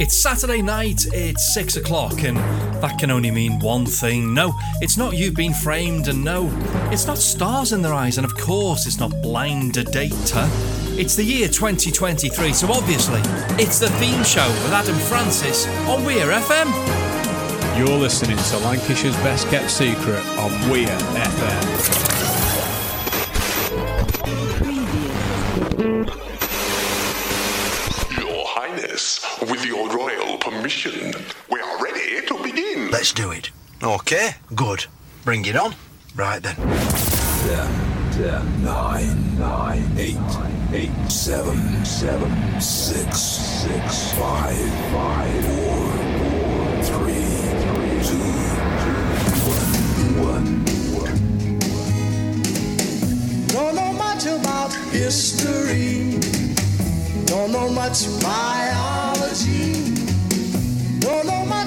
It's Saturday night, it's six o'clock, and that can only mean one thing. No, it's not you being framed, and no, it's not stars in their eyes, and of course, it's not Blind Date. It's the year 2023, so obviously, it's the theme show with Adam Francis on Weir FM. You're listening to Lancashire's Best Kept Secret on Weir FM. Royal we are ready to begin. Let's do it. Okay, good. Bring it on. Right then. Ten, ten, nine, nine, eight, eight, seven, seven, six, six, five, five, four, four, three, three, two, two, one, one. Don't know much about history. Don't know much biology.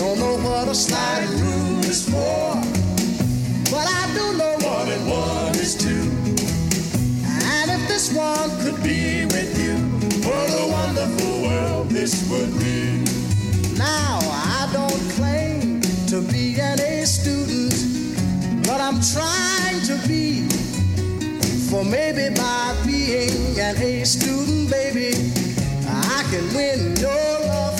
Don't know what a sliding rule is for. But I do know one and one is two. And if this one could be with you, what a wonderful world this would be. Now, I don't claim to be an A student, but I'm trying to be. For maybe by being an A student, baby, I can win your love.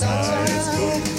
outside.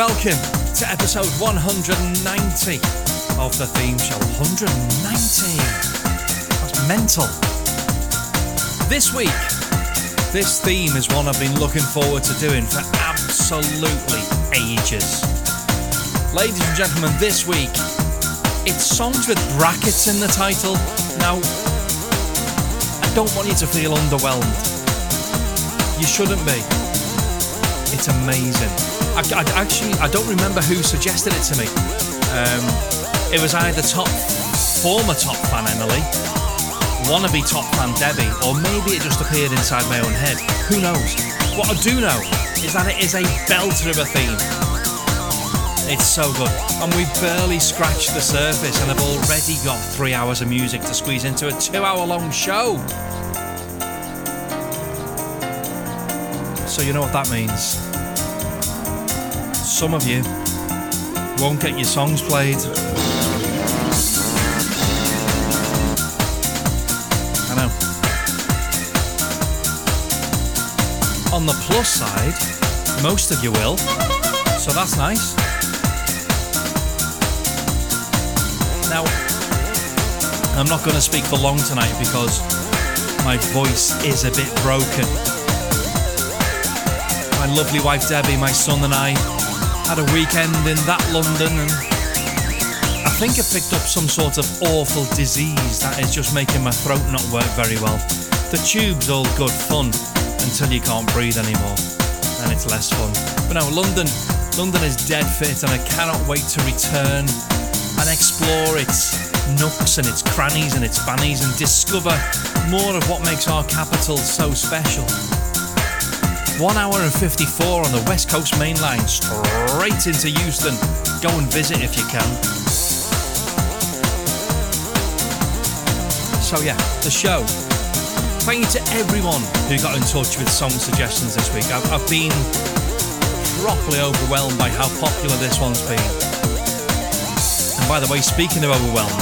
Welcome to episode 190 of the theme show. 190. That's mental. This week, this theme is one I've been looking forward to doing for absolutely ages. Ladies and gentlemen, this week, it's songs with brackets in the title. Now, I don't want you to feel underwhelmed. You shouldn't be. It's amazing. I, I actually I don't remember who suggested it to me. Um, it was either top former top fan Emily, wannabe top fan Debbie, or maybe it just appeared inside my own head. Who knows? What I do know is that it is a belter of a theme. It's so good, and we've barely scratched the surface, and have already got three hours of music to squeeze into a two-hour-long show. So you know what that means. Some of you won't get your songs played. I know. On the plus side, most of you will, so that's nice. Now, I'm not going to speak for long tonight because my voice is a bit broken. My lovely wife Debbie, my son, and I had a weekend in that London, and I think I picked up some sort of awful disease that is just making my throat not work very well. The tube's all good fun until you can't breathe anymore, then it's less fun. But now London, London is dead fit, and I cannot wait to return and explore its nooks and its crannies and its fannies and discover more of what makes our capital so special. 1 hour and 54 on the West Coast Main Line, straight into Euston. Go and visit if you can. So, yeah, the show. Thank you to everyone who got in touch with song suggestions this week. I've, I've been properly overwhelmed by how popular this one's been. And by the way, speaking of overwhelmed,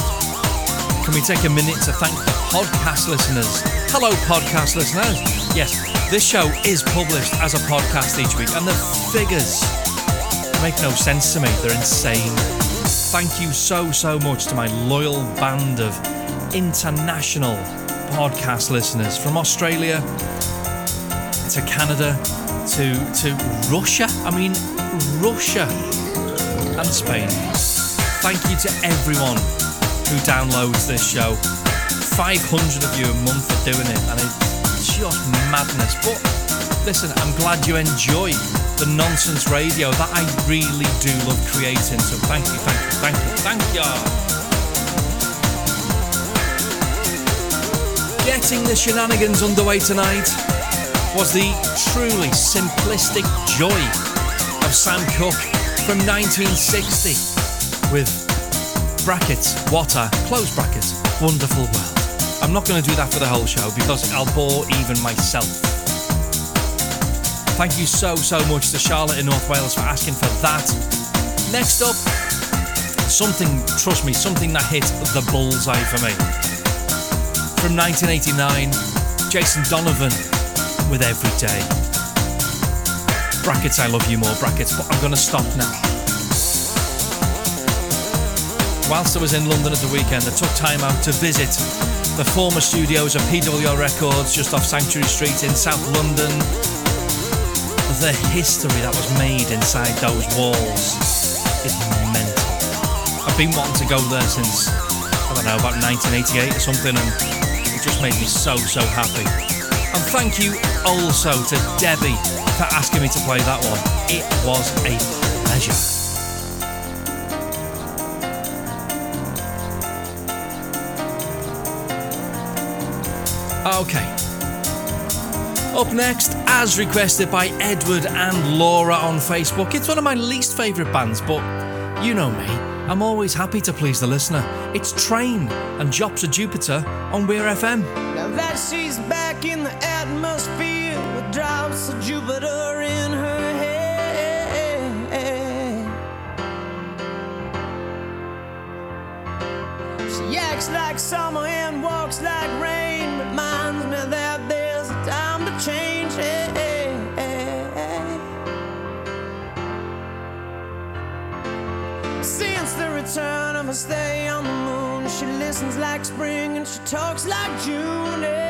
can we take a minute to thank the podcast listeners? Hello, podcast listeners. Yes, this show is published as a podcast each week, and the figures make no sense to me. They're insane. Thank you so, so much to my loyal band of international podcast listeners from Australia to Canada to, to Russia. I mean, Russia and Spain. Thank you to everyone who downloads this show. 500 of you a month are doing it, and just madness. But listen, I'm glad you enjoy the nonsense radio that I really do love creating. So thank you, thank you, thank you, thank you. Getting the shenanigans underway tonight was the truly simplistic joy of Sam Cooke from 1960 with brackets, what a, close brackets, wonderful world. I'm not going to do that for the whole show because I'll bore even myself. Thank you so, so much to Charlotte in North Wales for asking for that. Next up, something, trust me, something that hit the bullseye for me. From 1989, Jason Donovan with Every Day. Brackets, I love you more, brackets, but I'm going to stop now. Whilst I was in London at the weekend, I took time out to visit the former studios of PWL Records just off Sanctuary Street in South London. The history that was made inside those walls is mental. I've been wanting to go there since, I don't know, about 1988 or something, and it just made me so, so happy. And thank you also to Debbie for asking me to play that one. It was a pleasure. Okay. Up next, as requested by Edward and Laura on Facebook, it's one of my least favourite bands, but you know me, I'm always happy to please the listener. It's Train and Drops of Jupiter on Weir FM. Now that she's back in the atmosphere with drops of Jupiter in her head. She acts like summer and walks like rain. like spring and she talks like June.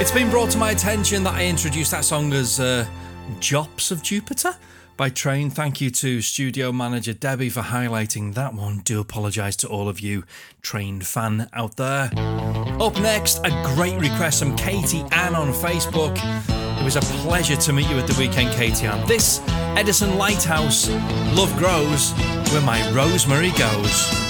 It's been brought to my attention that I introduced that song as uh, Jops of Jupiter by Train. Thank you to studio manager Debbie for highlighting that one. Do apologise to all of you Train fan out there. Up next, a great request from Katie Ann on Facebook. It was a pleasure to meet you at the weekend, Katie Ann. This Edison Lighthouse, Love Grows, where my rosemary goes.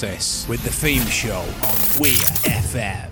Process with the theme show on Weir FM.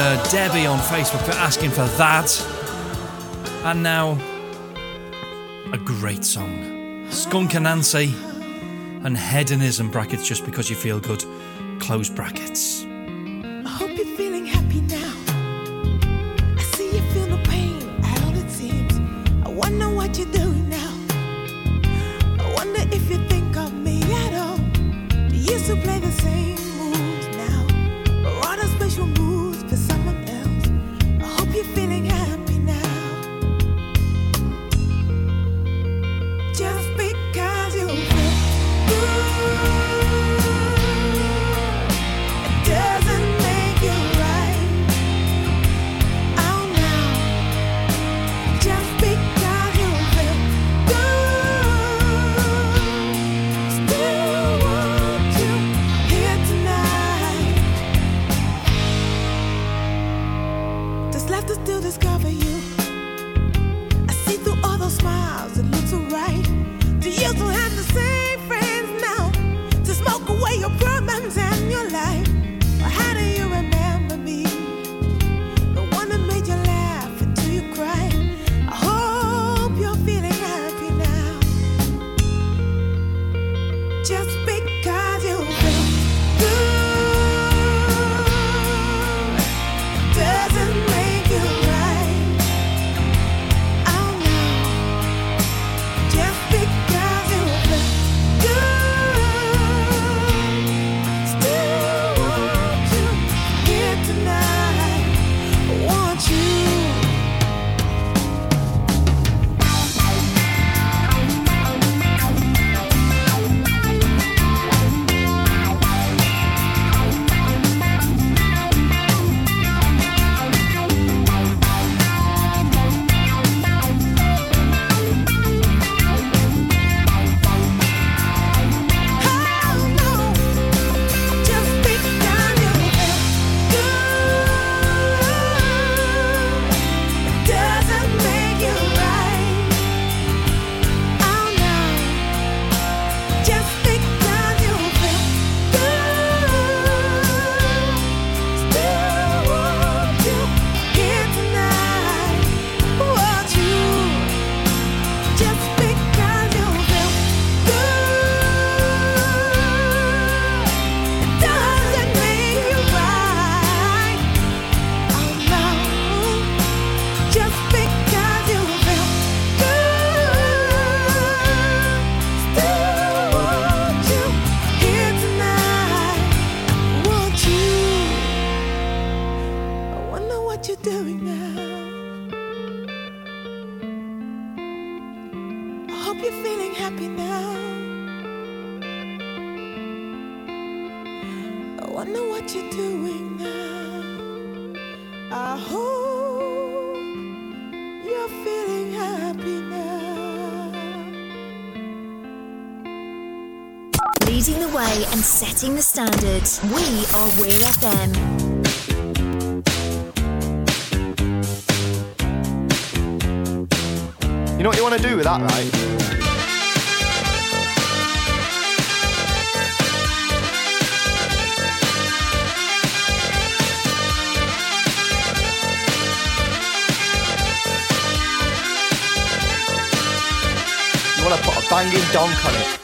uh, Debbie on Facebook for asking for that. And now, a great song Skunk Anansie and Hedonism brackets just because you feel good. Close brackets. I hope you're feeling happy now. setting the standard. We are Weir FM. You know what you want to do with that, right? You want to put a banging donk on it.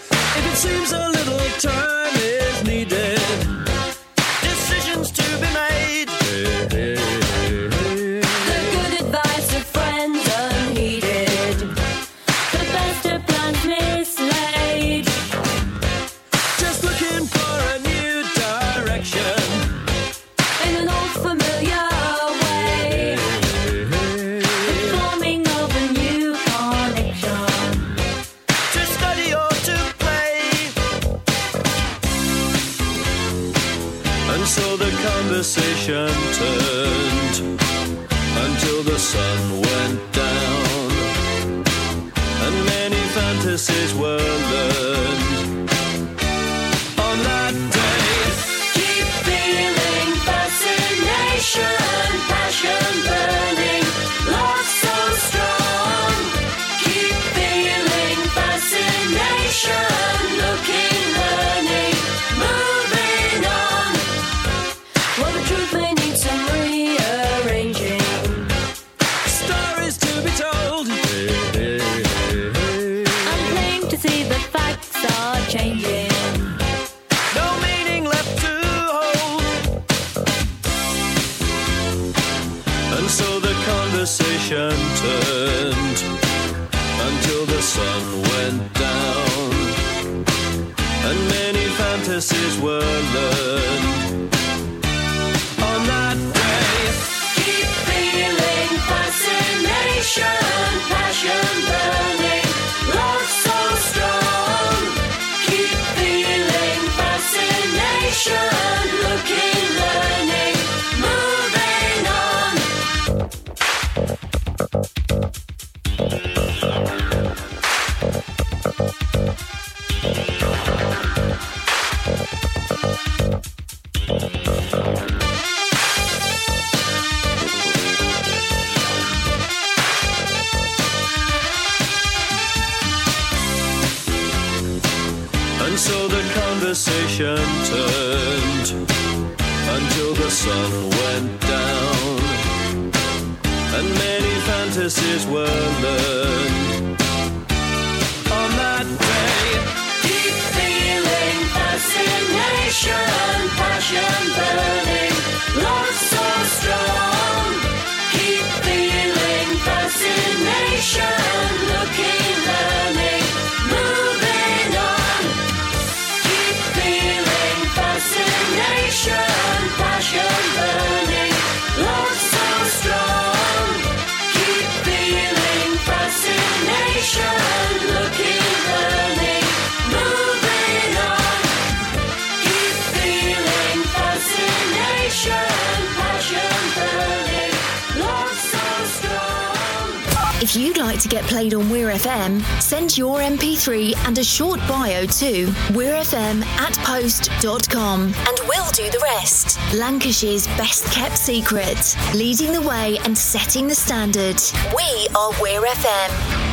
a short bio to we'refm at post.com and we'll do the rest. Lancashire's best kept secret, leading the way and setting the standard. We are Weir FM.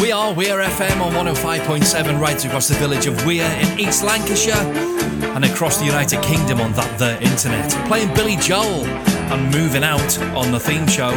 We are Weir FM on 105.7 right across the village of Weir in East Lancashire and across the United Kingdom on that the internet. Playing Billy Joel and moving out on the theme show.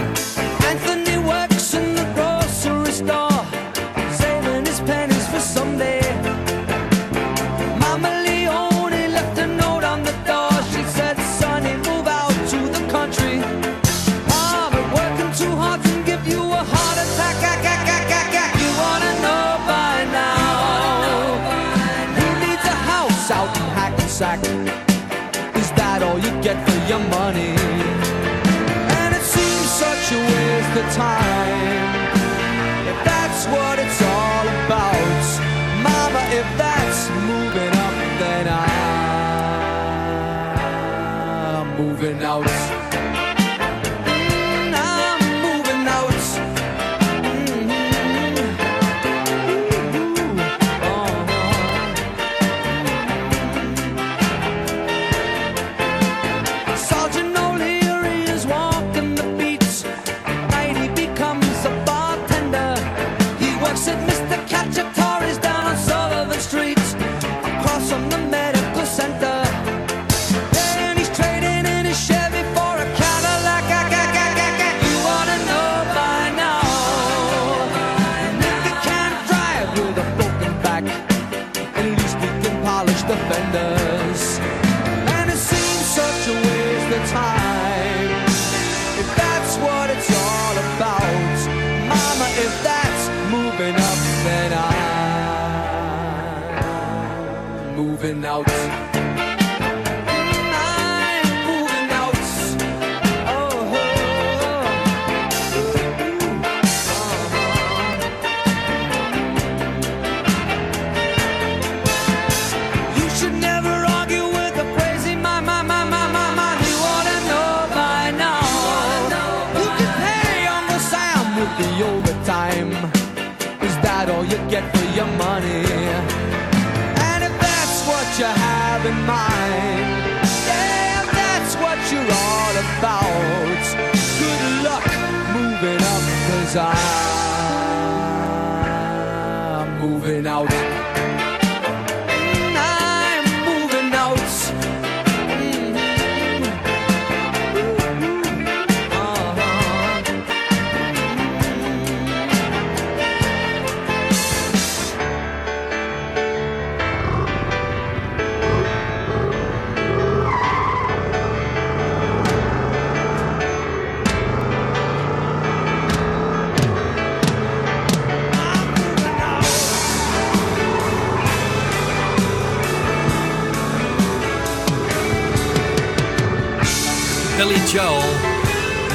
desire.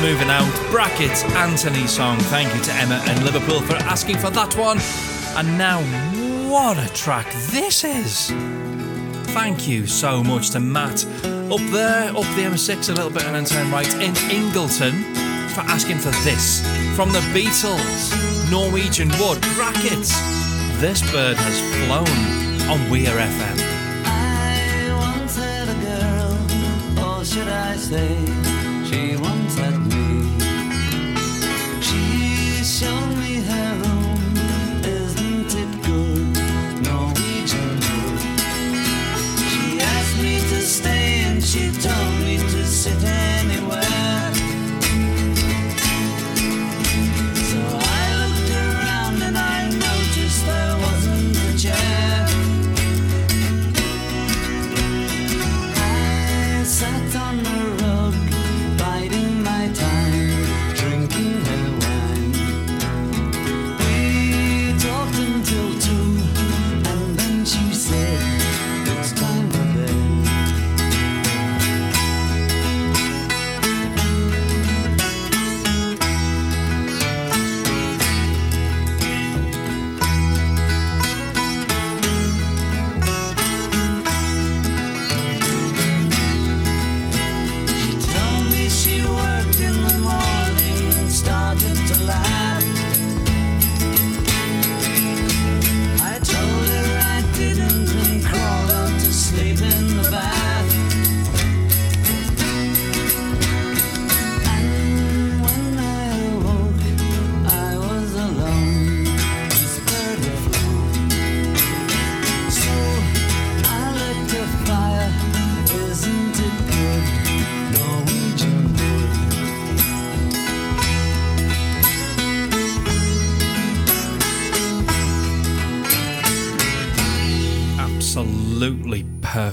Moving out, brackets, Anthony song. Thank you to Emma and Liverpool for asking for that one. And now, what a track this is! Thank you so much to Matt up there, up the M6 a little bit, and then turn right in Ingleton for asking for this from the Beatles, Norwegian Wood brackets. This bird has flown on Weir FM. I wanted a girl, or should I say? she once at me. She showed me her room, isn't it good? Norwegian wood. She asked me to stay and she told me to sit anywhere.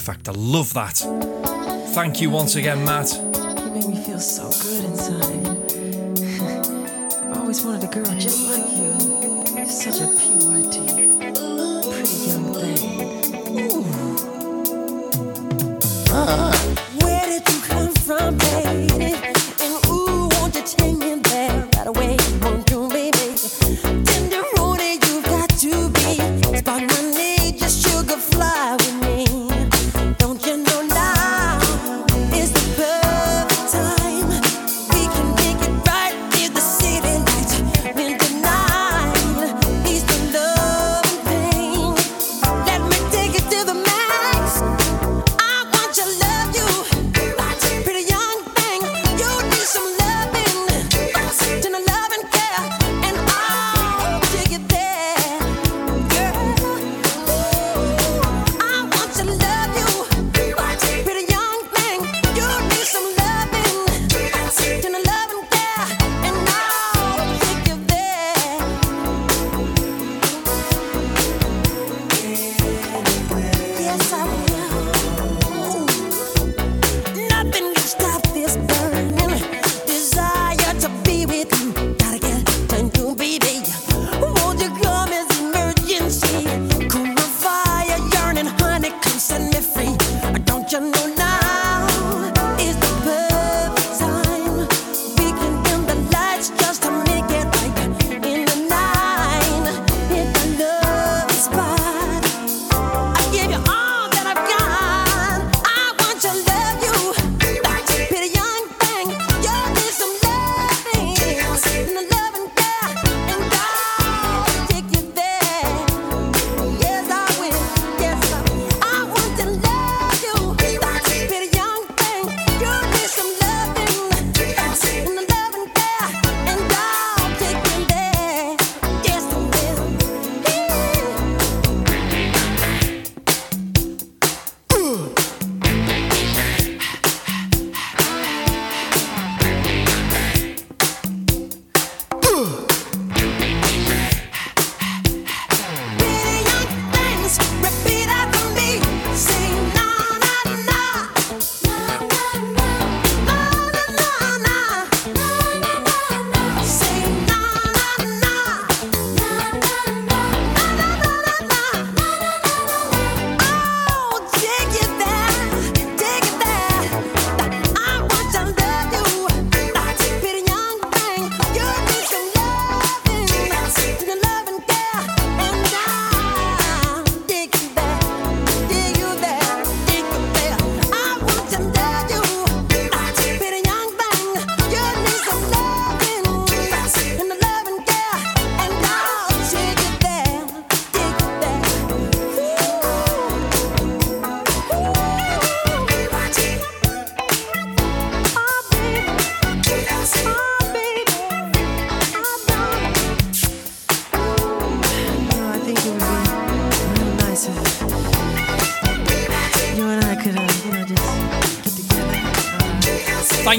Perfect. I love that. Thank you once again, Matt. You make me feel so good inside. I've always wanted a girl just like you. You're such a pure.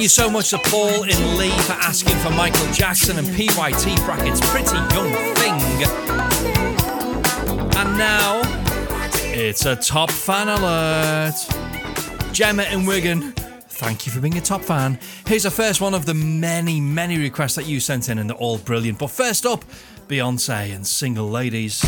you so much to Paul and Lee for asking for Michael Jackson and PYT brackets, pretty young thing. And now, it's a top fan alert. Gemma in Wigan, thank you for being a top fan. Here's the first one of the many, many requests that you sent in, and they're all brilliant. But first up, Beyonce and single ladies.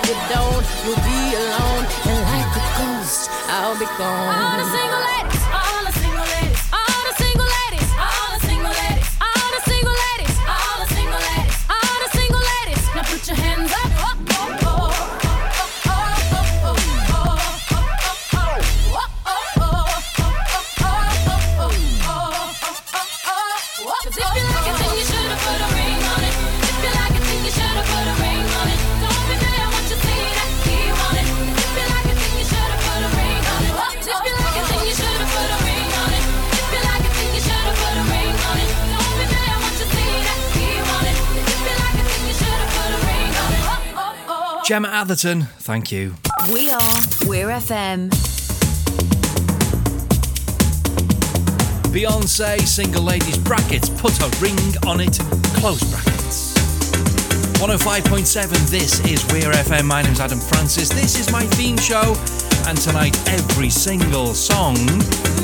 if you don't, you'll be alone. And like a ghost, I'll be gone. I'm a single light. Gemma Atherton, thank you. We are Weir FM. Beyonce, single ladies brackets, put a ring on it, close brackets. 105.7, this is Weir FM. My name's Adam Francis. This is my theme show, and tonight every single song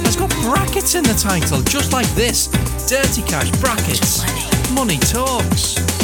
has got brackets in the title, just like this Dirty Cash Brackets, Money Talks.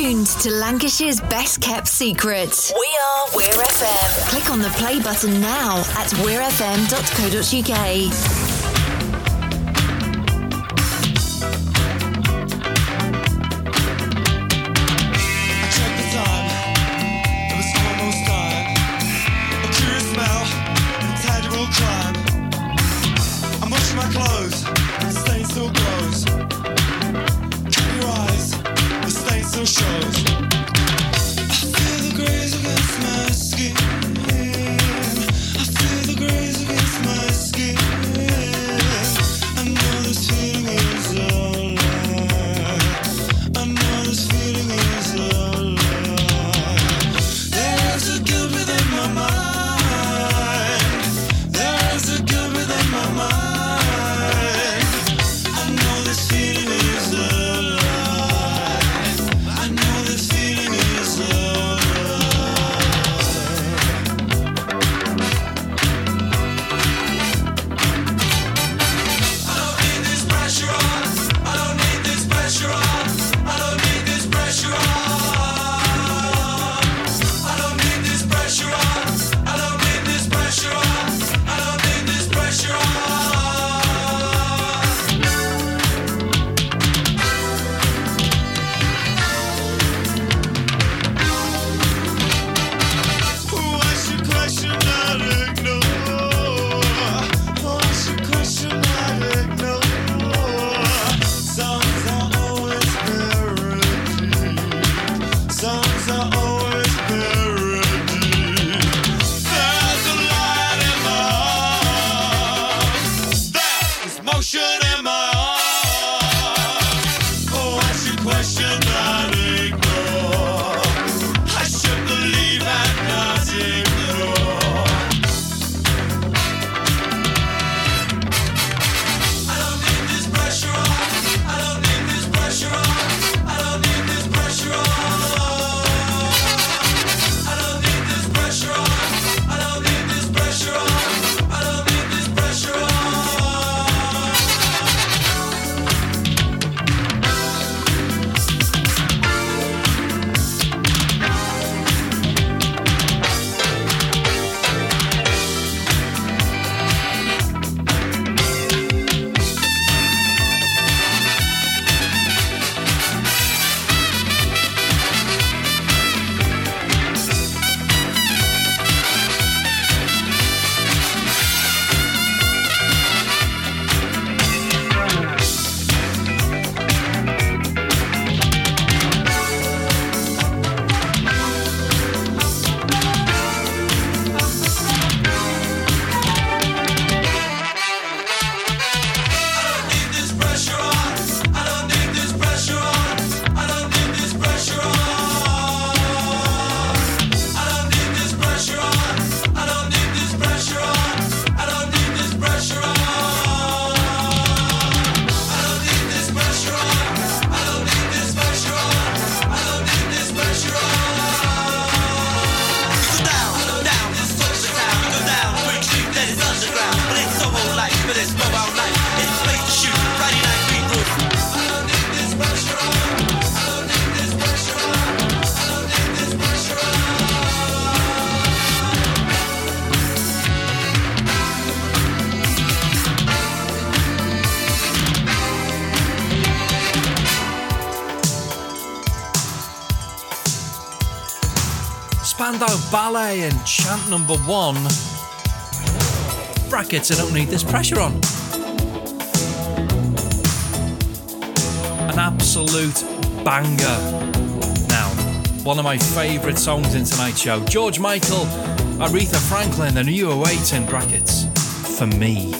tuned to Lancashire's best kept secret. We are Weir FM. Click on the play button now at weirfm.co.uk. Ballet and chant number one. Brackets, I don't need this pressure on. An absolute banger. Now, one of my favourite songs in tonight's show. George Michael, Aretha Franklin, and you are waiting brackets for me.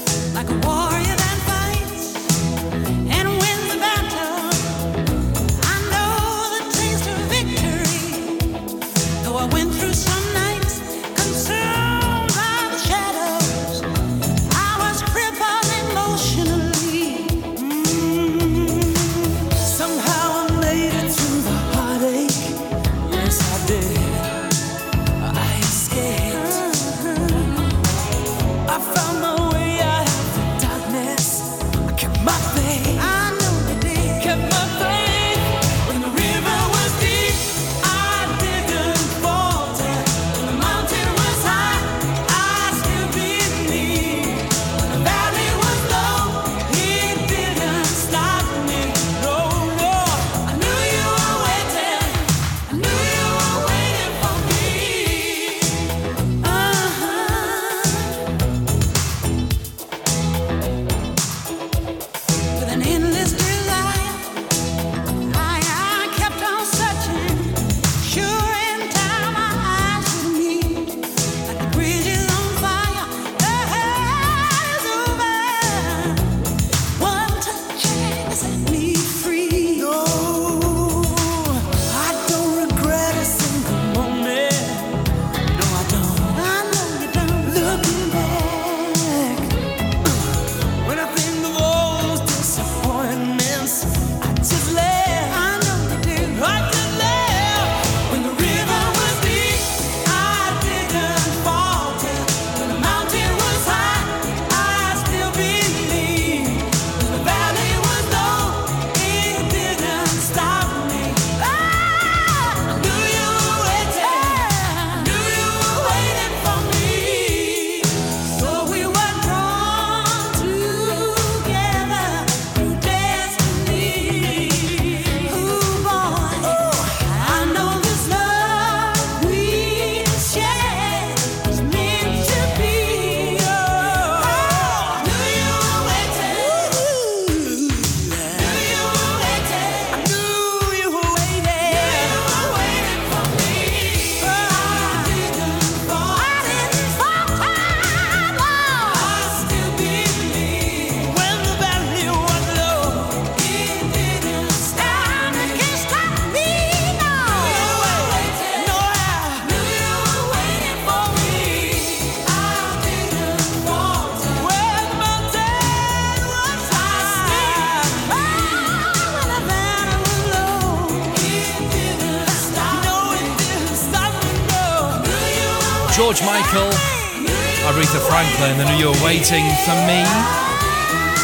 You're waiting for me.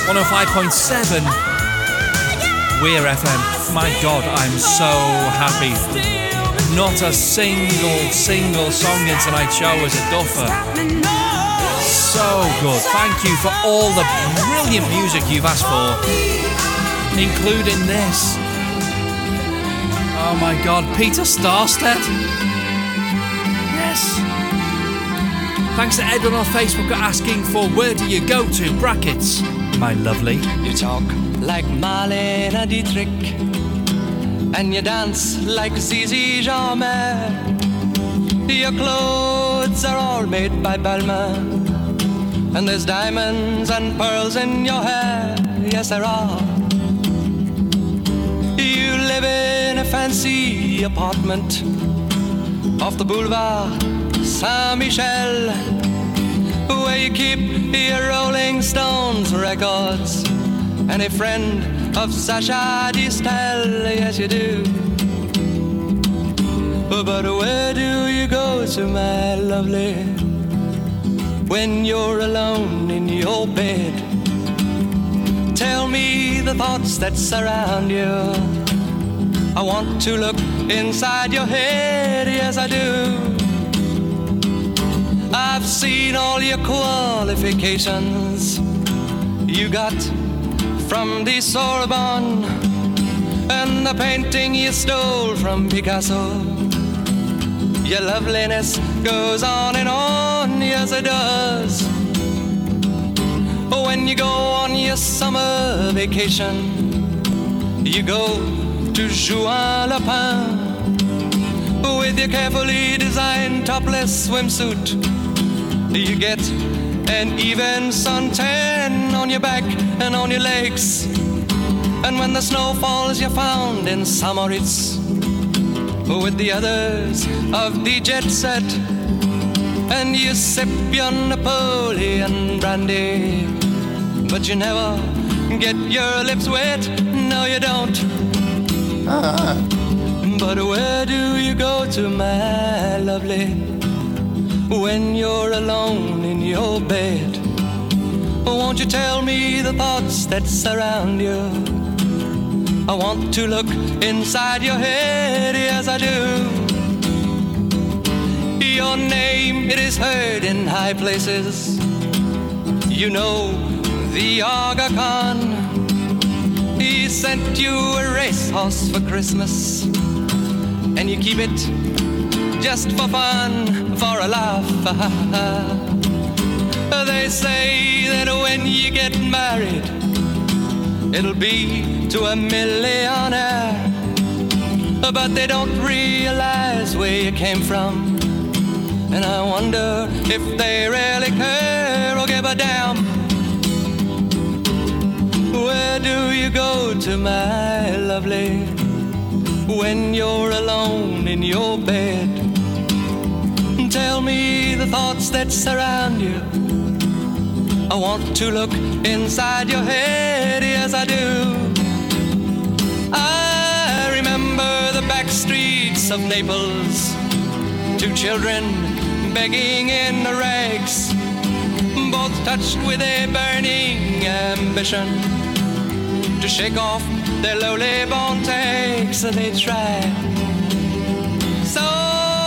105.7 Weir FM. My God, I'm so happy. Not a single, single song in tonight's show is a duffer. So good. Thank you for all the brilliant music you've asked for, including this. Oh my God, Peter Sarstedt. Yes. Thanks to Edwin on Facebook for asking for where do you go to? Brackets, my lovely. You talk like Marlene Dietrich, and you dance like Zizi Jeanmaire. Your clothes are all made by Balmain, and there's diamonds and pearls in your hair. Yes, there are. You live in a fancy apartment off the boulevard Saint Michel, where you keep your Rolling Stones records and a friend of Sacha Distel. Yes, you do. But where do you go to, my lovely, when you're alone in your bed? Tell me the thoughts that surround you. I want to look inside your head, yes, I do. I've seen all your qualifications you got from the Sorbonne and the painting you stole from Picasso. Your loveliness goes on and on, yes it does. When you go on your summer vacation, you go to Juan-les-Pins with your carefully designed topless swimsuit. Do you get an even suntan on your back and on your legs. And when the snow falls, you're found in St. Moritz with the others of the jet set. And you sip your Napoleon brandy, but you never get your lips wet. No, you don't. Ah. But where do you go to, my lovely, when you're alone in your bed? Won't you tell me the thoughts that surround you? I want to look inside your head, yes, I do. Your name, it is heard in high places. You know the Aga Khan. He sent you a racehorse for Christmas, and you keep it just for fun, for a laugh. they say that when you get married, it'll be to a millionaire. But they don't realize where you came from. And I wonder if they really care or give a damn. Where do you go to, my lovely, when you're alone in your bed? Tell me the thoughts that surround you. I want to look inside your head, yes, I do. I remember the back streets of Naples, two children begging in the rags, both touched with a burning ambition to shake off their lowly born takes. They try. So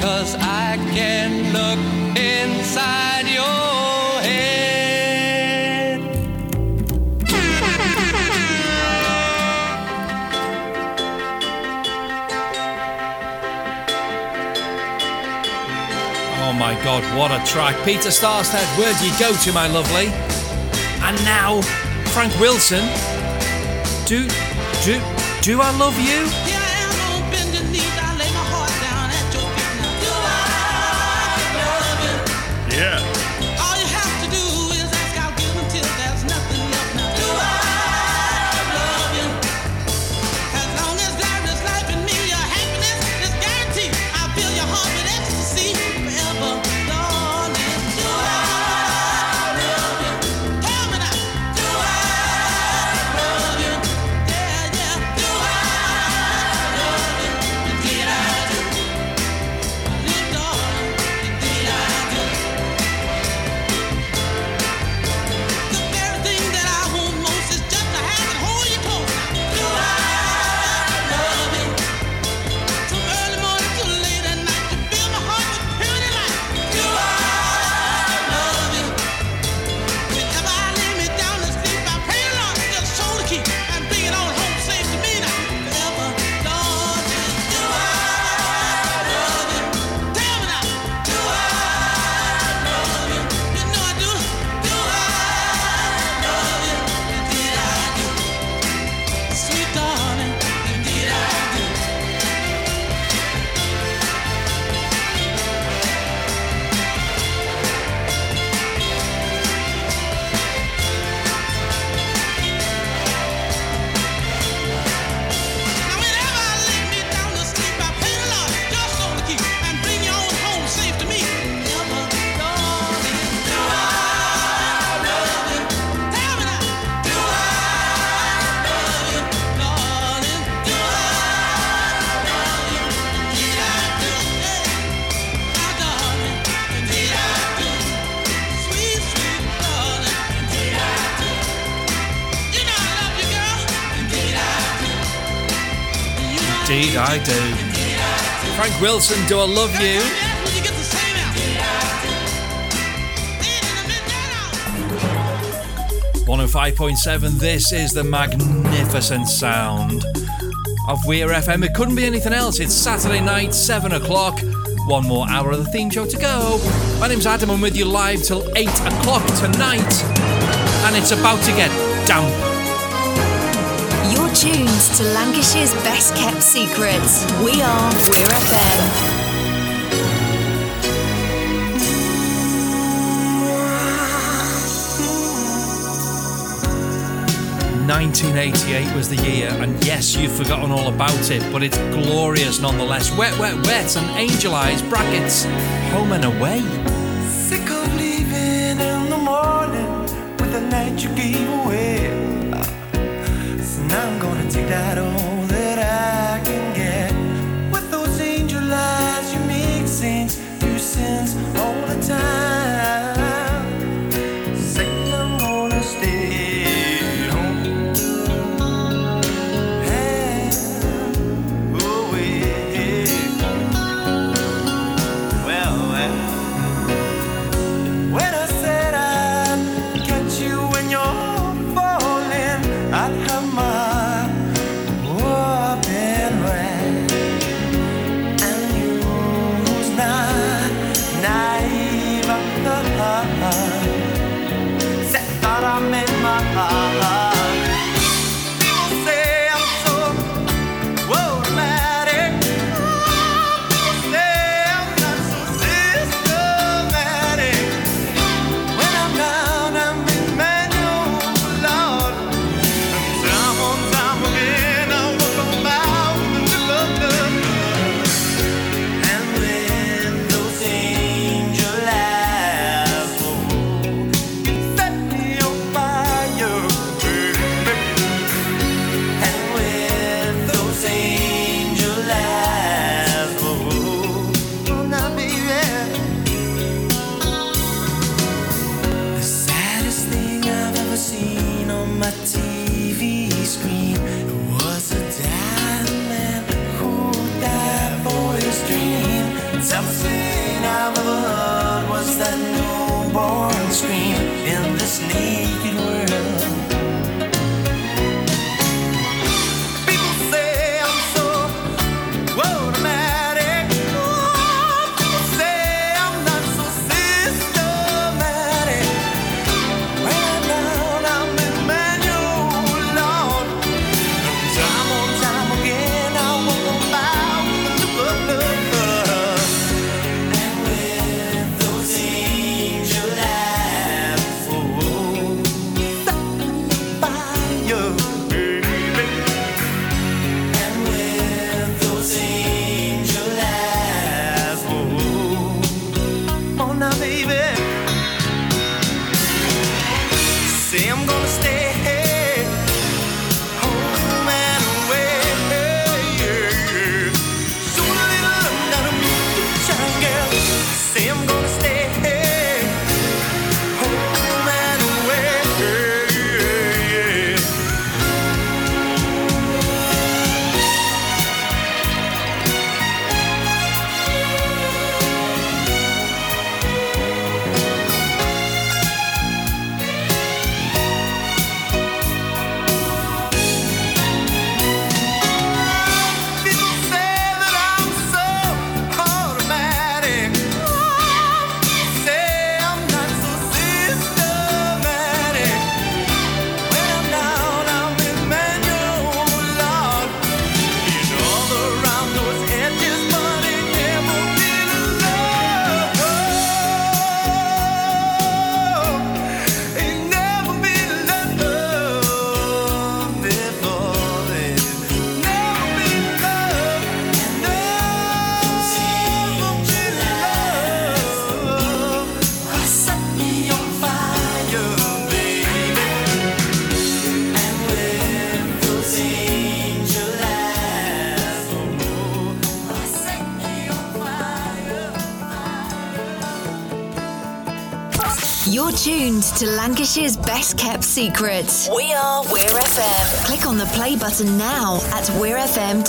cause I can look inside your head. Oh my god, what a track. Peter Sarstedt, where do you go to, my lovely? And now, Frank Wilson. Do, do, do I love you? Indeed, I do. Frank Wilson, do I love you? 105.7, this is the magnificent sound of Weir FM. It couldn't be anything else. It's Saturday night, 7 o'clock. One more hour of the theme show to go. My name's Adam, I'm with you live till 8 o'clock tonight. And it's about to get damp. You're tuned to Lancashire's best kept secrets. We are Weir FM. 1988 was the year, and yes, you've forgotten all about it, but it's glorious nonetheless. Wet, wet, wet, and angel eyes, brackets, home and away. Sick of leaving in the morning with the night you gave I'm secret. We are Weir FM. Click on the play button now at weirfm.co.uk.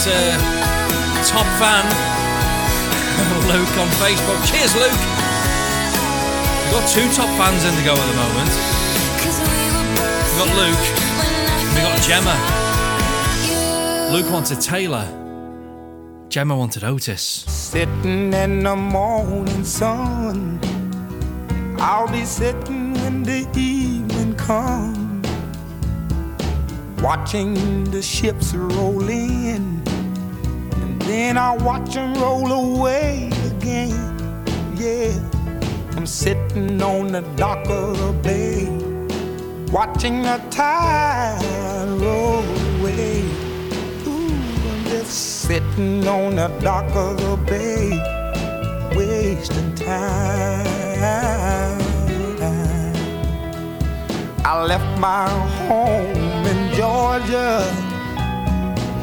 is uh, top fan Luke on Facebook. Cheers, Luke. We've got two top fans in the go at the moment. We've got Luke. We've got Gemma. Luke wanted Taylor. Gemma wanted Otis. Sitting in the morning sun. I'll be sitting when the evening comes watching the ships roll in then I watch them roll away again. Yeah, I'm sitting on the dock of the bay, watching the tide roll away. Ooh, I'm just sitting on the dock of the bay, wasting time. I left my home in Georgia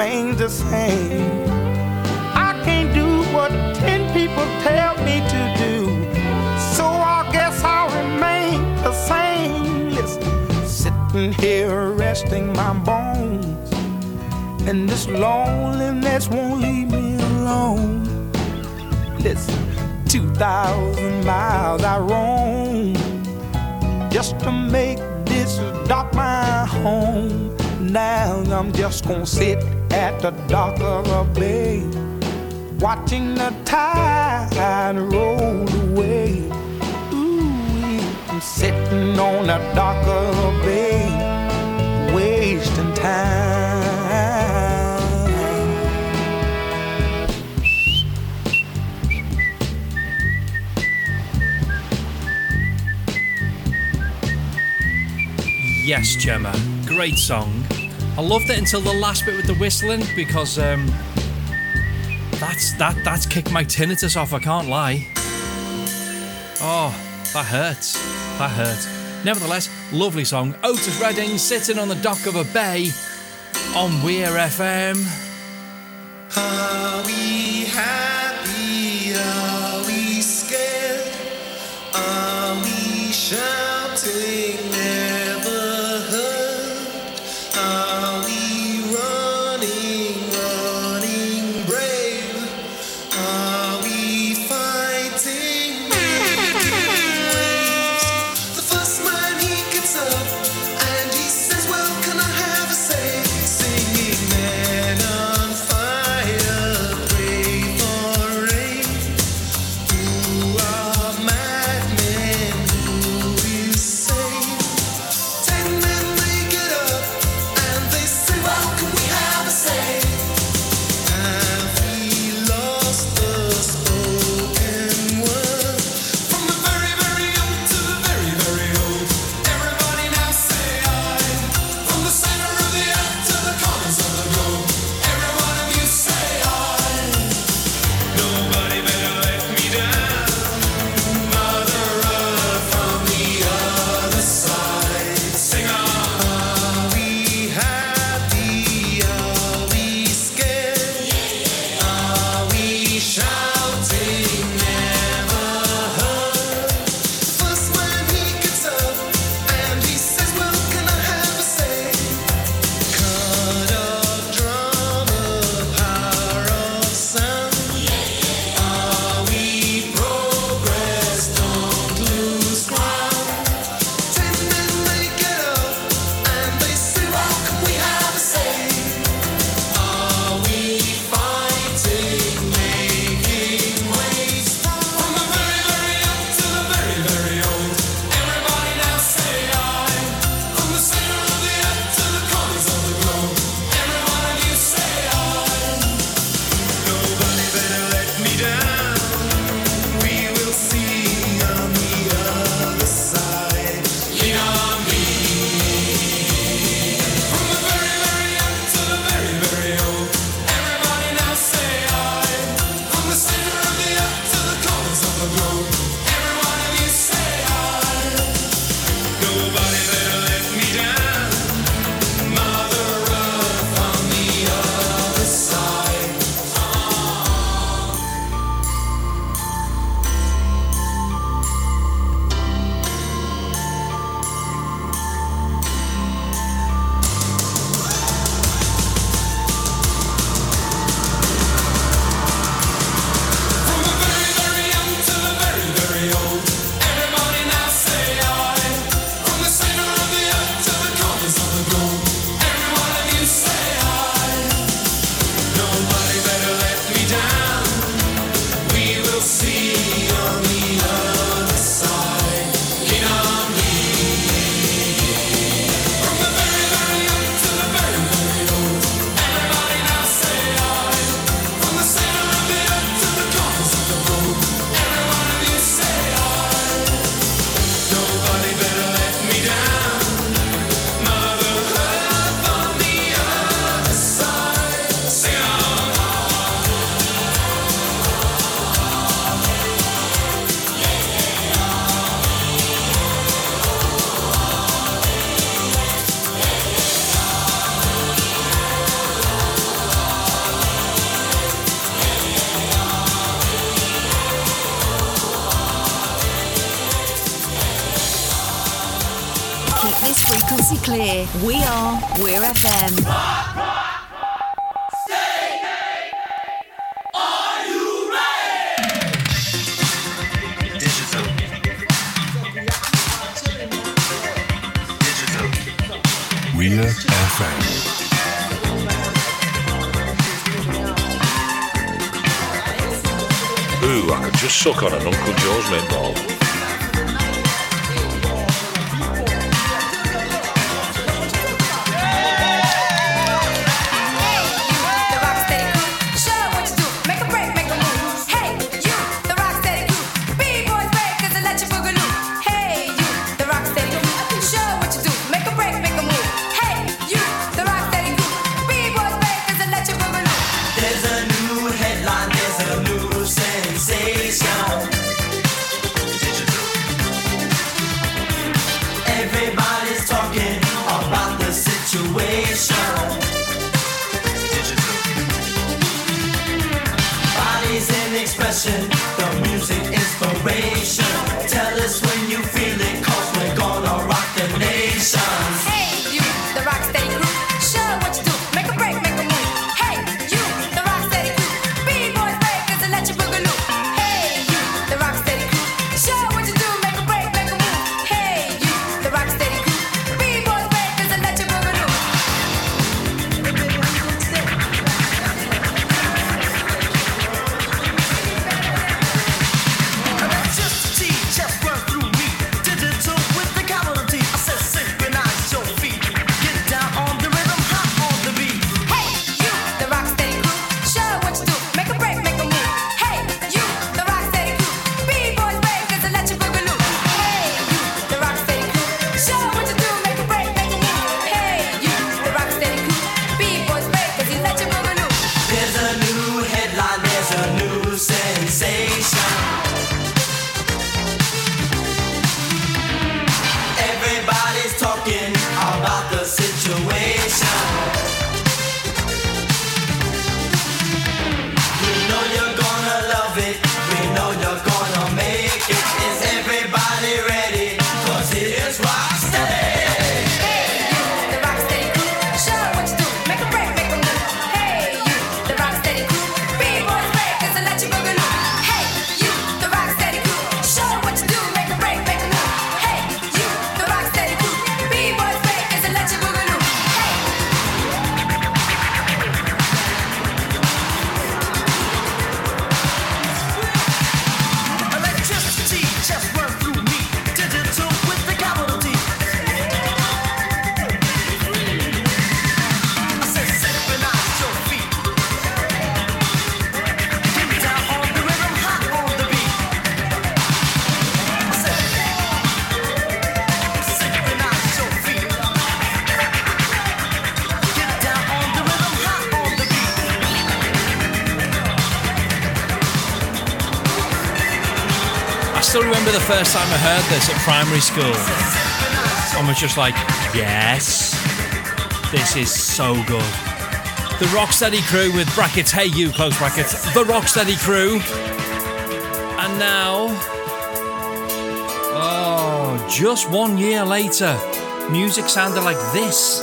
Remains the same. I can't do what ten people tell me to do, so I guess I'll remain the same. Listen, sitting here resting my bones, and this loneliness won't leave me alone. Listen, 2,000 miles I roam just to make this dock my home. Now I'm just gonna sit at the dock of a bay, watching the tide and roll away. Ooh, I'm sitting on the dock of a bay, wasting time. Yes, Gemma. Great song. I loved it until the last bit with the whistling because um, that's that that's kicked my tinnitus off. I can't lie. Oh, that hurts. That hurts. Nevertheless, lovely song. Otis Redding sitting on the dock of a bay on Weir FM. Are we? We are Weir FM. Rock, rock. Weir FM. Ooh, I could just suck on an Uncle George mint ball. still remember the first time I heard this at primary school. I was just like, yes, this is so good. The Rocksteady crew with brackets, hey you, close brackets, the Rocksteady crew. And now, oh, just one year later, music sounded like this.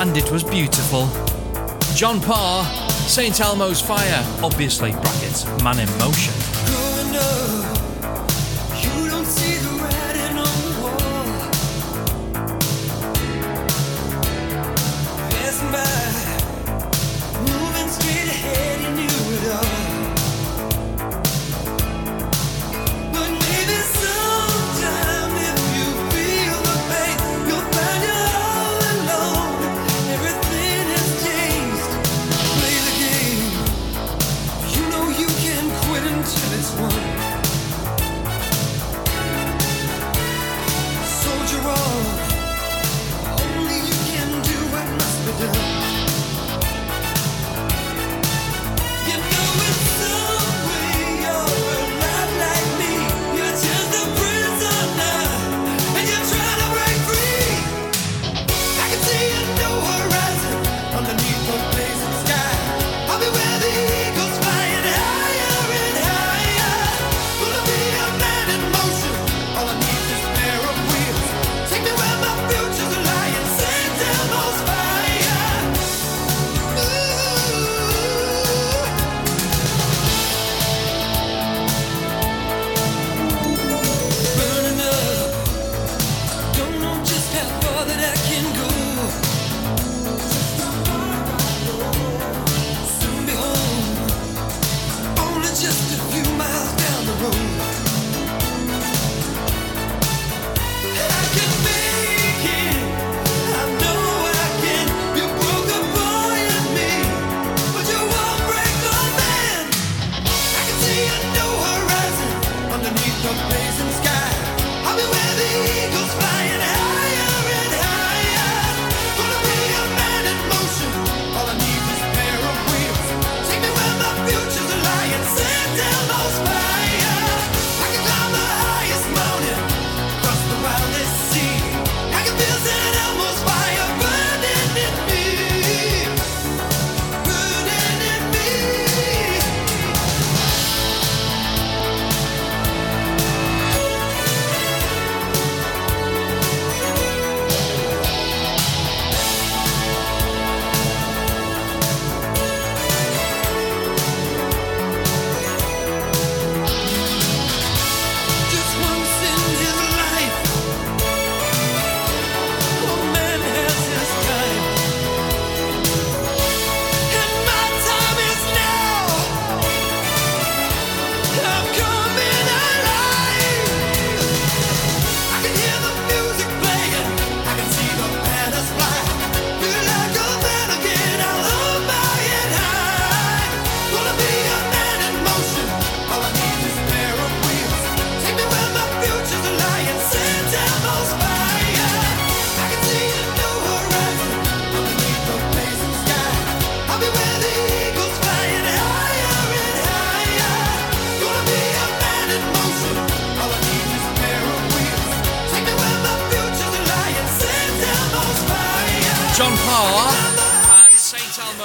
And it was beautiful. John Parr, St. Elmo's Fire, obviously, brackets, man in motion.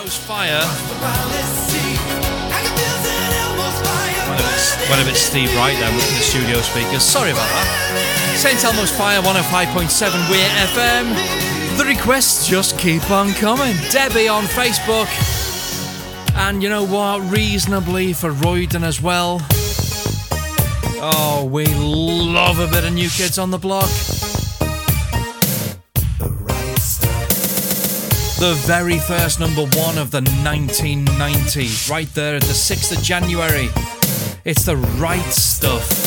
Elmo's Fire. Went a it's, went a bit Steve Wright then with the studio speakers. Sorry about that. St. Elmo's Fire 105.7 Weir FM. The requests just keep on coming. Debbie on Facebook. And you know what? Reasonably for Royden as well. Oh, we love a bit of New Kids on the Block. The very first number one of the 1990s, right there at the 6th of January. It's the right stuff.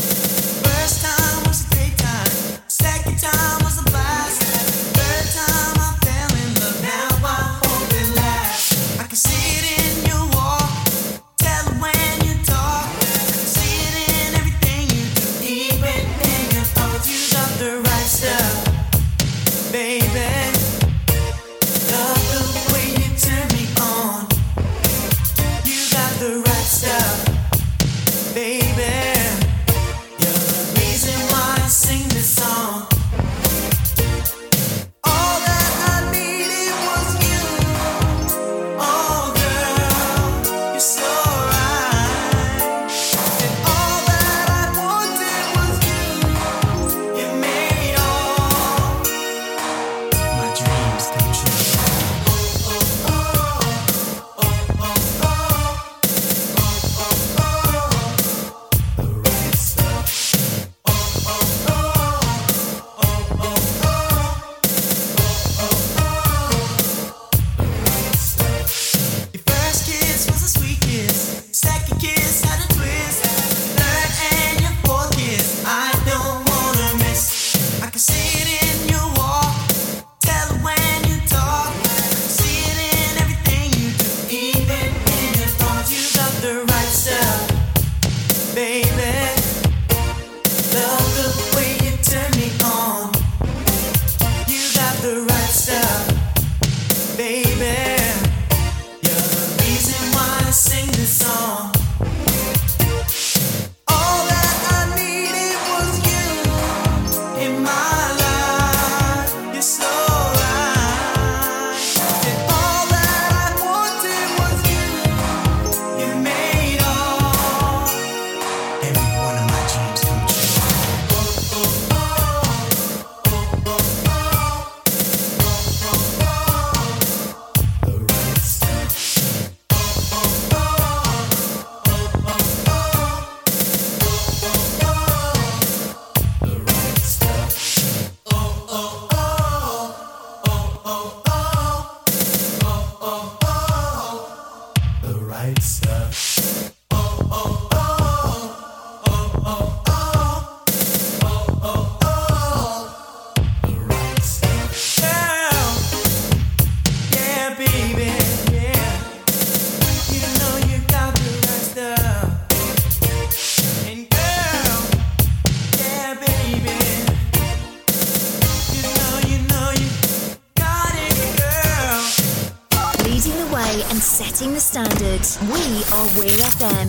Way and setting the standard. We are Weir FM.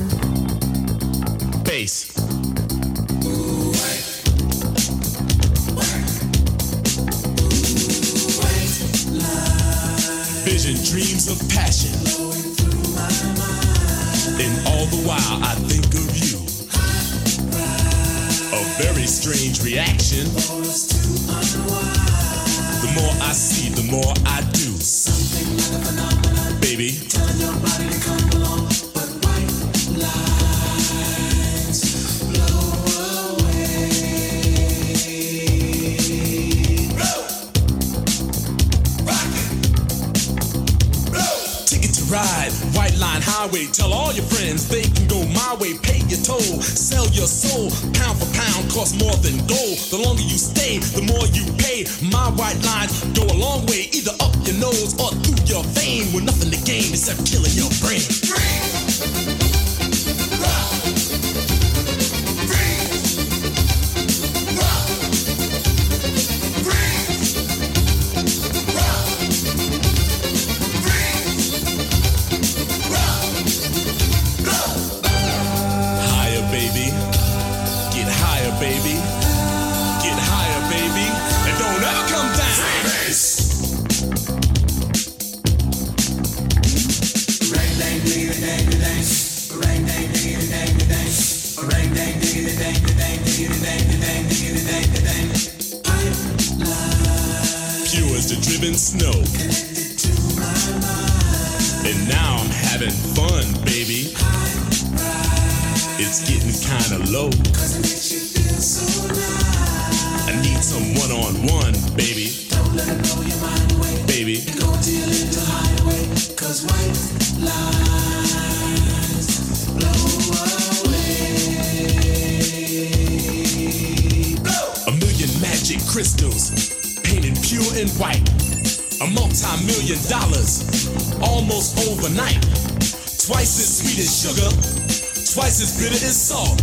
Bass. Vision, dreams of passion. And all the while I think of you. A very strange reaction. The more I see, the more I do. Baby. Ticket to ride, white line highway. Tell all your friends they go. Pay your toll, sell your soul. Pound for pound costs more than gold. The longer you stay, the more you pay. My white lines go a long way, either up your nose or through your vein. With nothing to gain except killing your brain. As bitter as salt.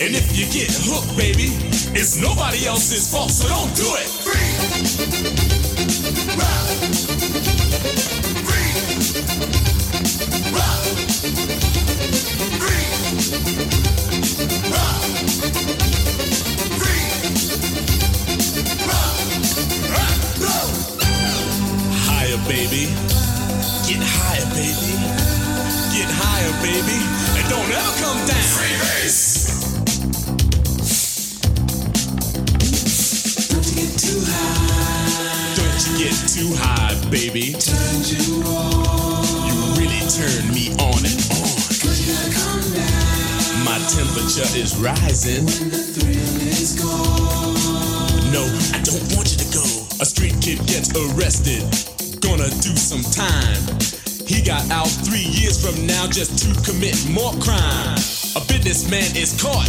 And if you get hooked, baby, it's nobody else's fault, so don't do it. Higher, is caught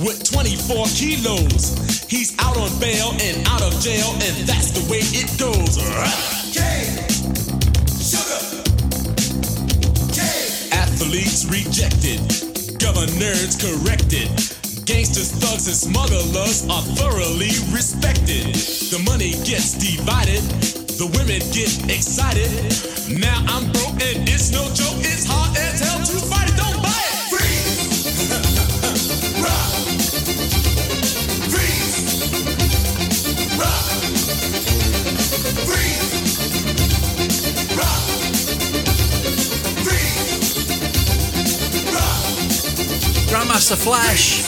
with 24 kilos. He's out on bail and out of jail, and that's the way it goes. Athletes rejected, governors corrected. Gangsters, thugs, and smugglers are thoroughly respected. The money gets divided, the women get excited. Now I'm broke and it's no joke. It's hard as hell to Grandmaster Flash,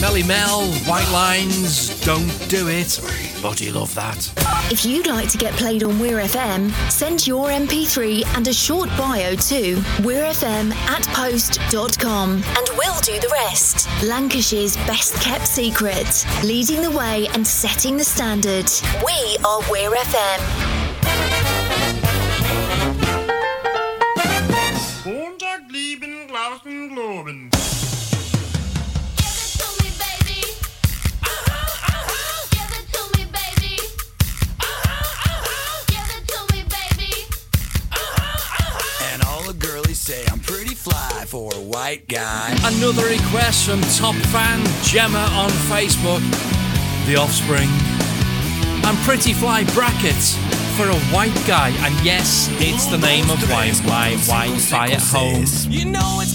Melle Mel, White Lines, Don't Do It. Body love that. If you'd like to get played on Weir FM, send your MP3 and a short bio to weirfm at post.com and we'll do the rest. Lancashire's best kept secret, leading the way and setting the standard. We are Weir FM. Guy. Another request from top fan Gemma on Facebook. The Offspring. And Pretty Fly Brackets for a white guy. And yes, it's the name of why my Wi-Fi at home. You know it's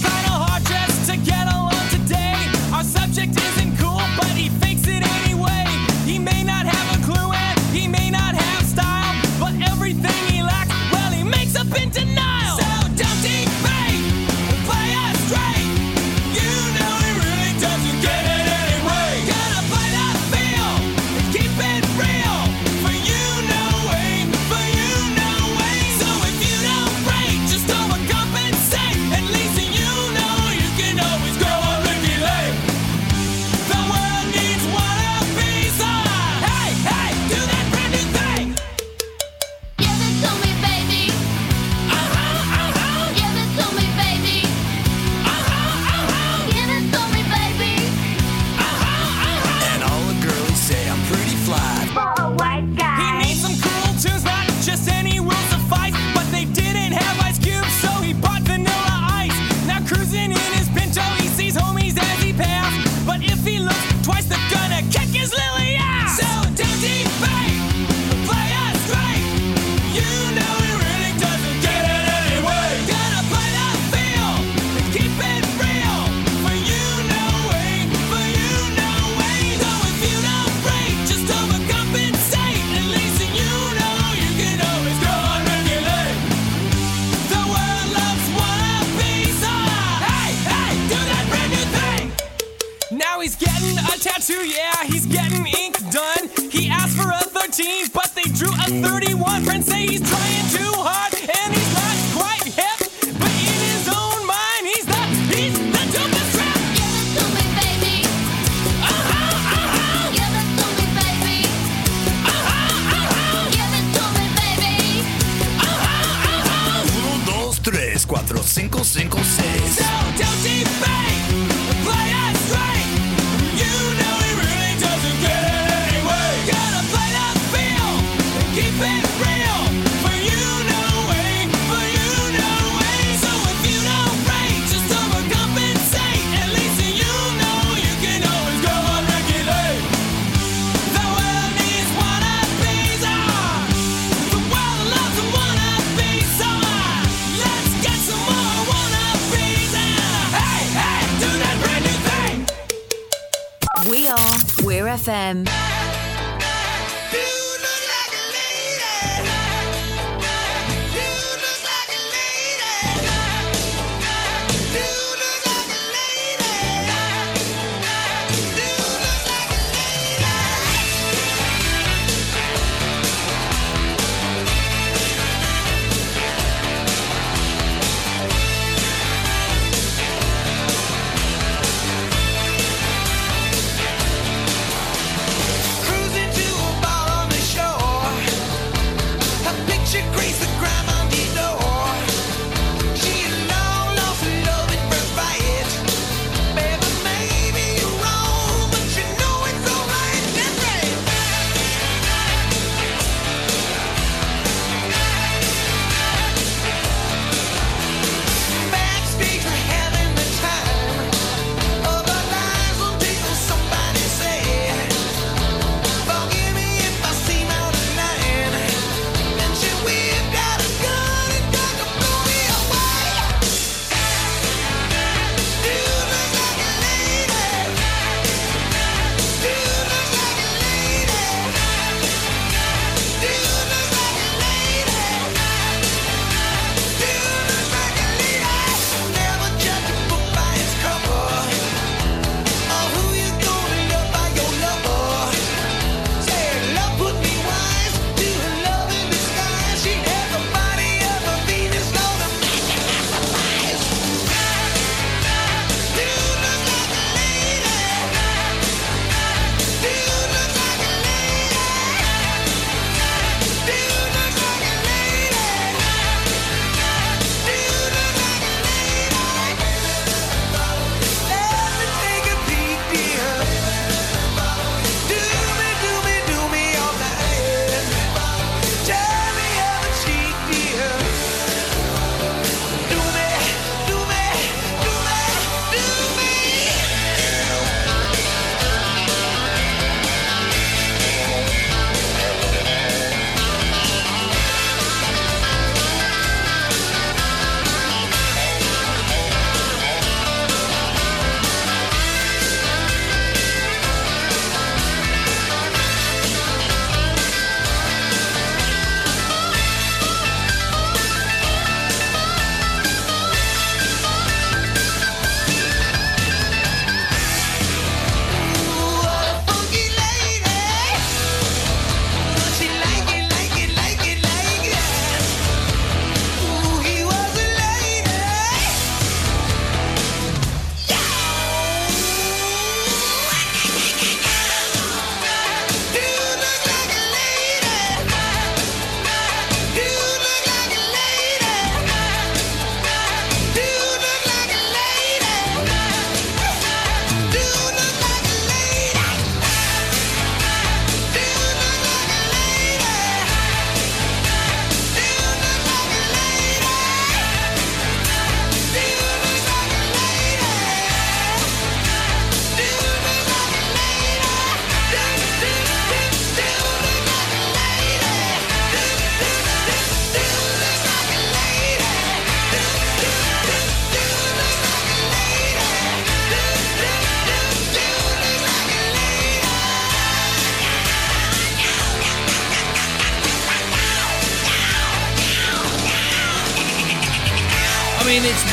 FM.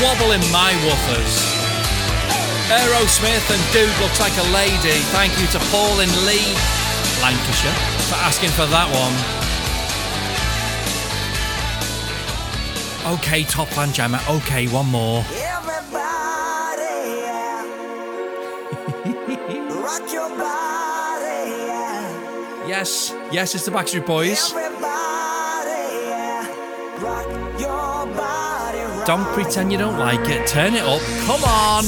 wobble in my woofers. Aerosmith and Dude Looks Like a Lady. Thank you to Paul in Leigh, Lancashire, for asking for that one. Okay, Top Fan Gemma. Okay, one more. Yeah. yes, yes, it's the Backstreet Boys. Everybody Don't pretend you don't like it. Turn it up. Come on.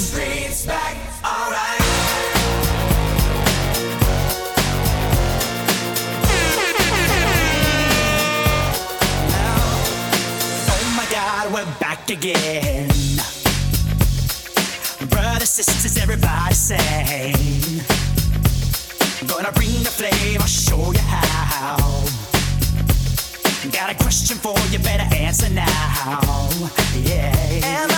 Oh my god, we're back again. Brothers, sisters, everybody sing. Gonna bring the flame, I'll show you how. Got a question for you, better answer now. Yeah. Am?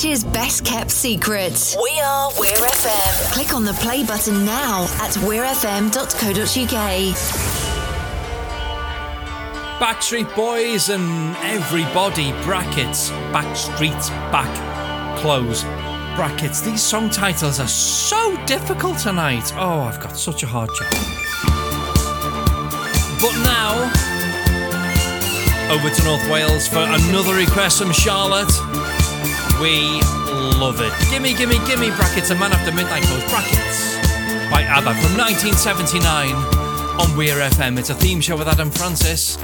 To Lancashire's best kept secret. We are Weir FM. Click on the play button now at weirfm.co.uk. Backstreet Boys and everybody brackets. Backstreet's back. Close. Brackets. These song titles are so difficult tonight. Oh, I've got such a hard job. But now, over to North Wales for another request from Charlotte. We love it. Gimme, gimme, gimme brackets. A man after midnight close brackets by ABBA from 1979 on Weir FM. It's a theme show with Adam Francis.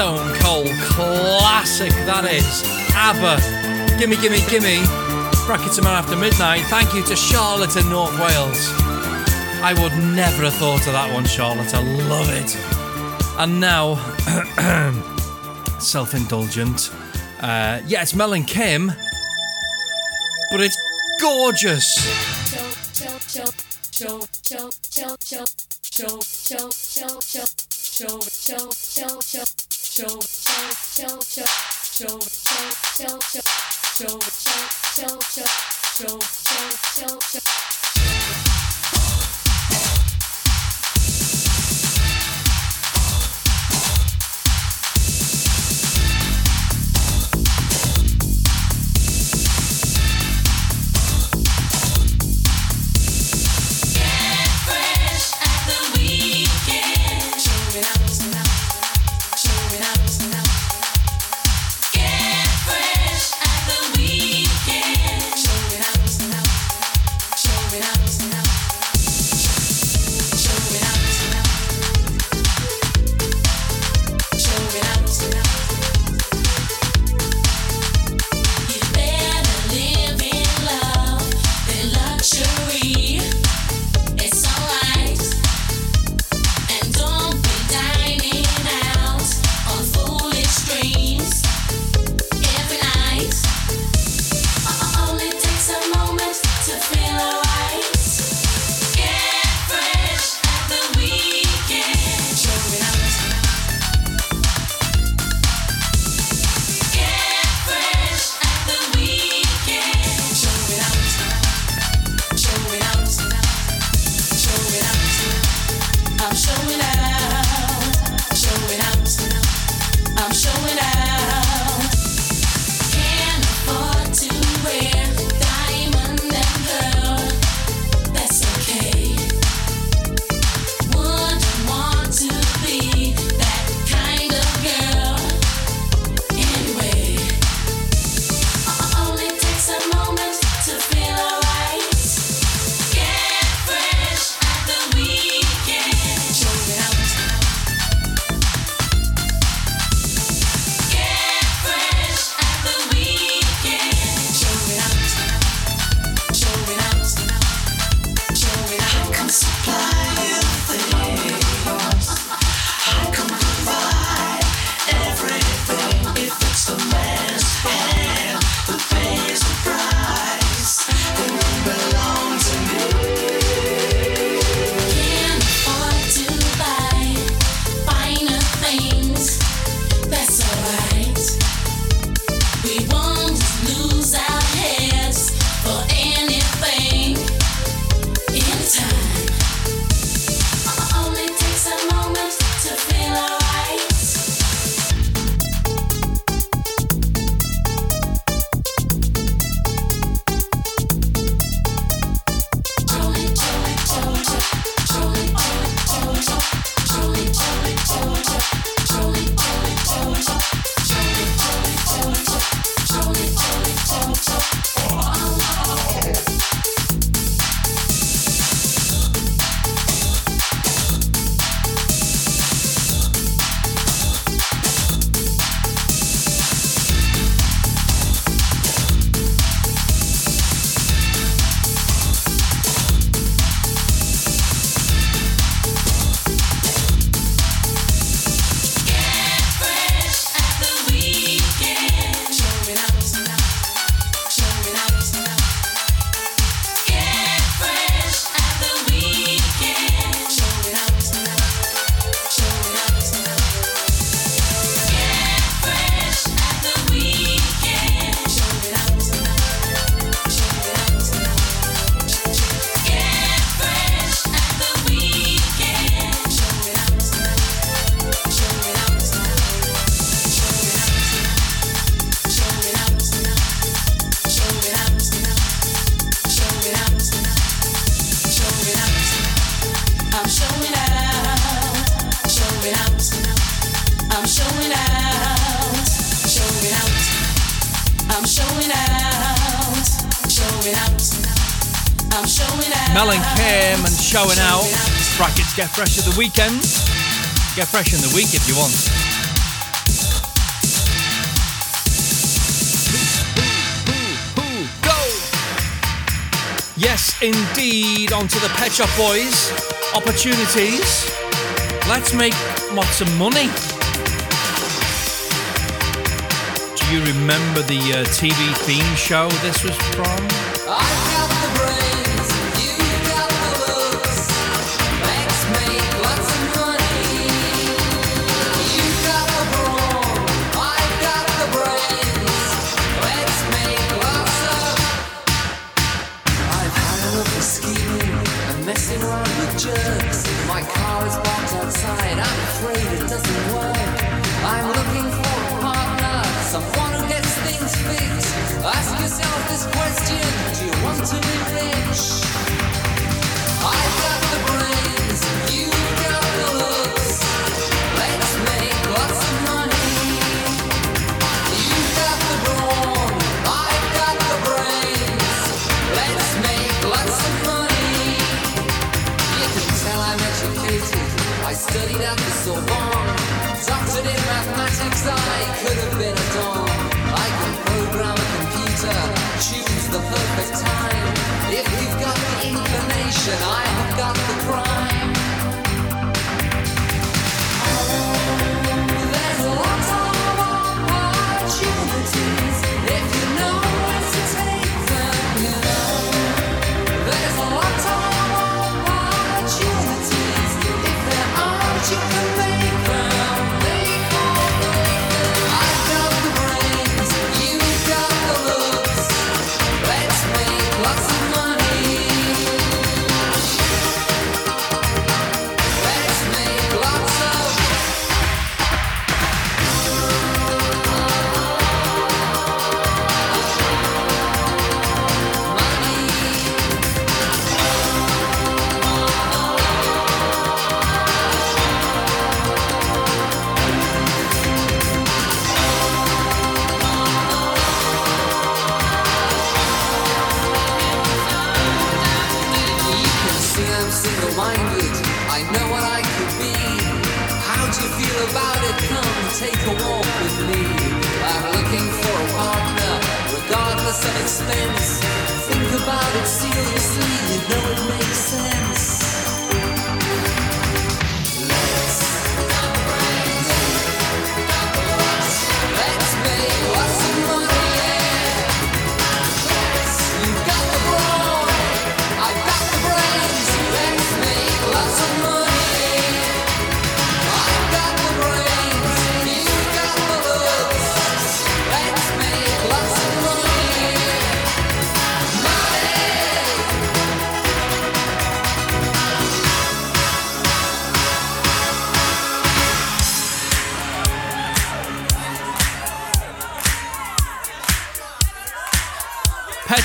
Stone Cold classic, that is. ABBA, Gimme Gimme Gimme, Bracket Tomorrow After Midnight. Thank you to Charlotte in North Wales. I would never have thought of that one, Charlotte. I love it. And now, self indulgent. Uh, yeah, it's Mel and Kim, but it's gorgeous. Get fresh at the weekend. Get fresh in the week if you want. Yes, indeed. Onto the Pet Shop Boys. Opportunities. Let's make lots of money. Do you remember the uh, TV theme show this was from?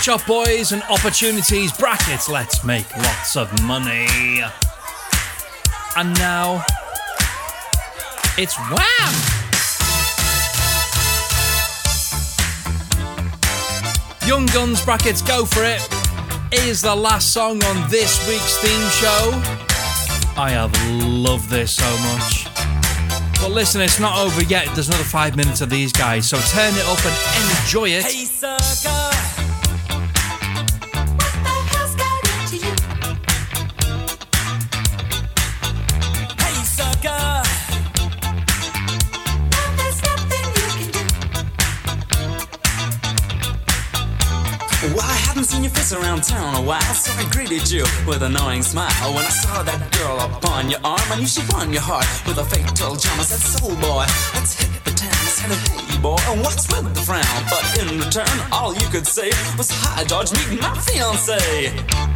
Pet Shop Boys and Opportunities brackets. Let's make lots of money. And now it's Wham! Young Guns brackets, go for it. Is the last song on this week's theme show. I have loved this so much. But listen, it's not over yet. There's another five minutes of these guys, so turn it up and enjoy it. Hey, face around town a while, so I greeted you with an annoying smile. When I saw that girl upon your arm, I knew she won your heart with a fatal charm. I said, Soul boy, let's hit the town. I said, Hey boy, what's with the frown? But in return, all you could say was, Hi, George, meet my fiance.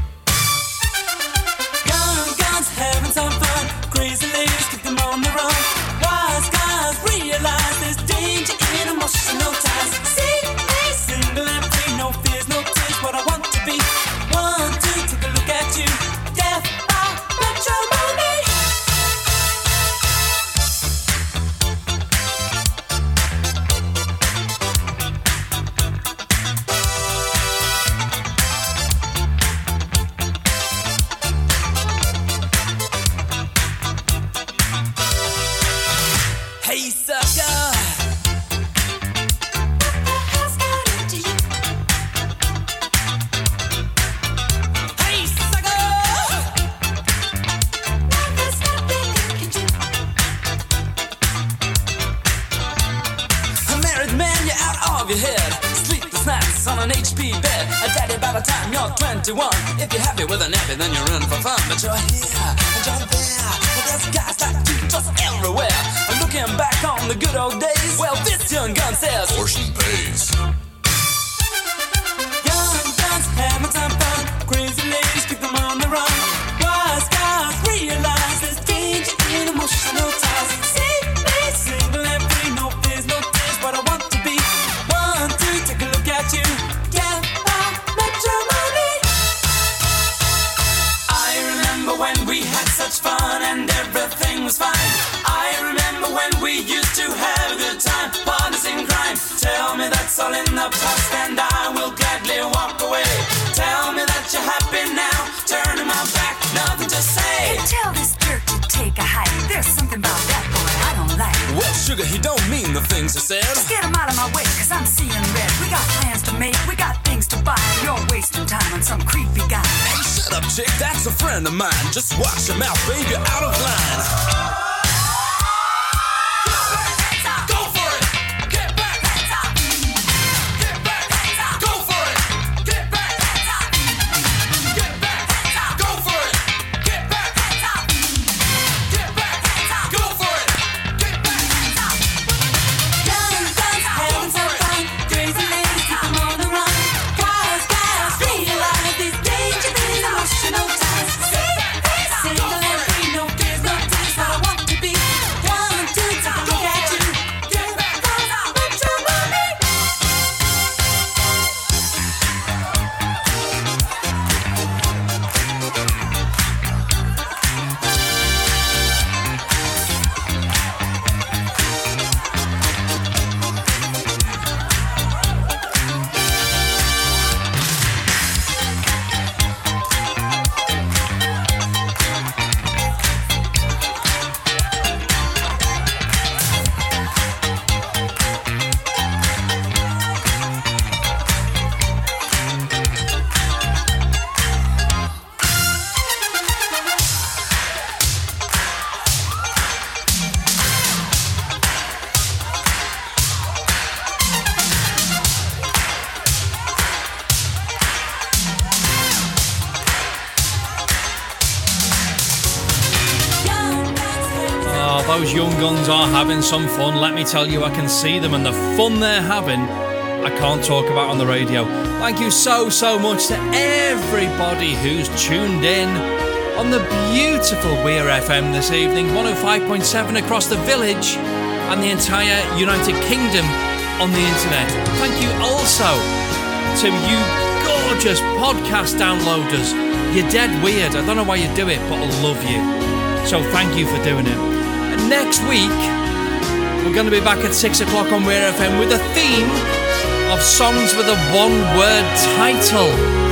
The time you're 21. If you're happy with a nappy, then you're in for fun. But you're here and you're there. But there's guys like you just everywhere. And looking back on the good old days, well, this young gun says, Portion pays. Sugar, he don't mean the things he said. Just get him out of my way, cause I'm seeing red. We got plans to make, we got things to buy. You're wasting time on some creepy guy. Hey, shut up, chick, that's a friend of mine. Just watch your mouth, baby, out of line. Having some fun. Let me tell you, I can see them, and the fun they're having, I can't talk about on the radio. Thank you so, so much to everybody who's tuned in on the beautiful Weir FM this evening, 105.7 across the village and the entire United Kingdom on the internet. Thank you also to you gorgeous podcast downloaders. You're dead weird. I don't know why you do it, but I love you. So thank you for doing it. And next week, we're going to be back at 6 o'clock on Weir FM with a theme of songs with a one word title.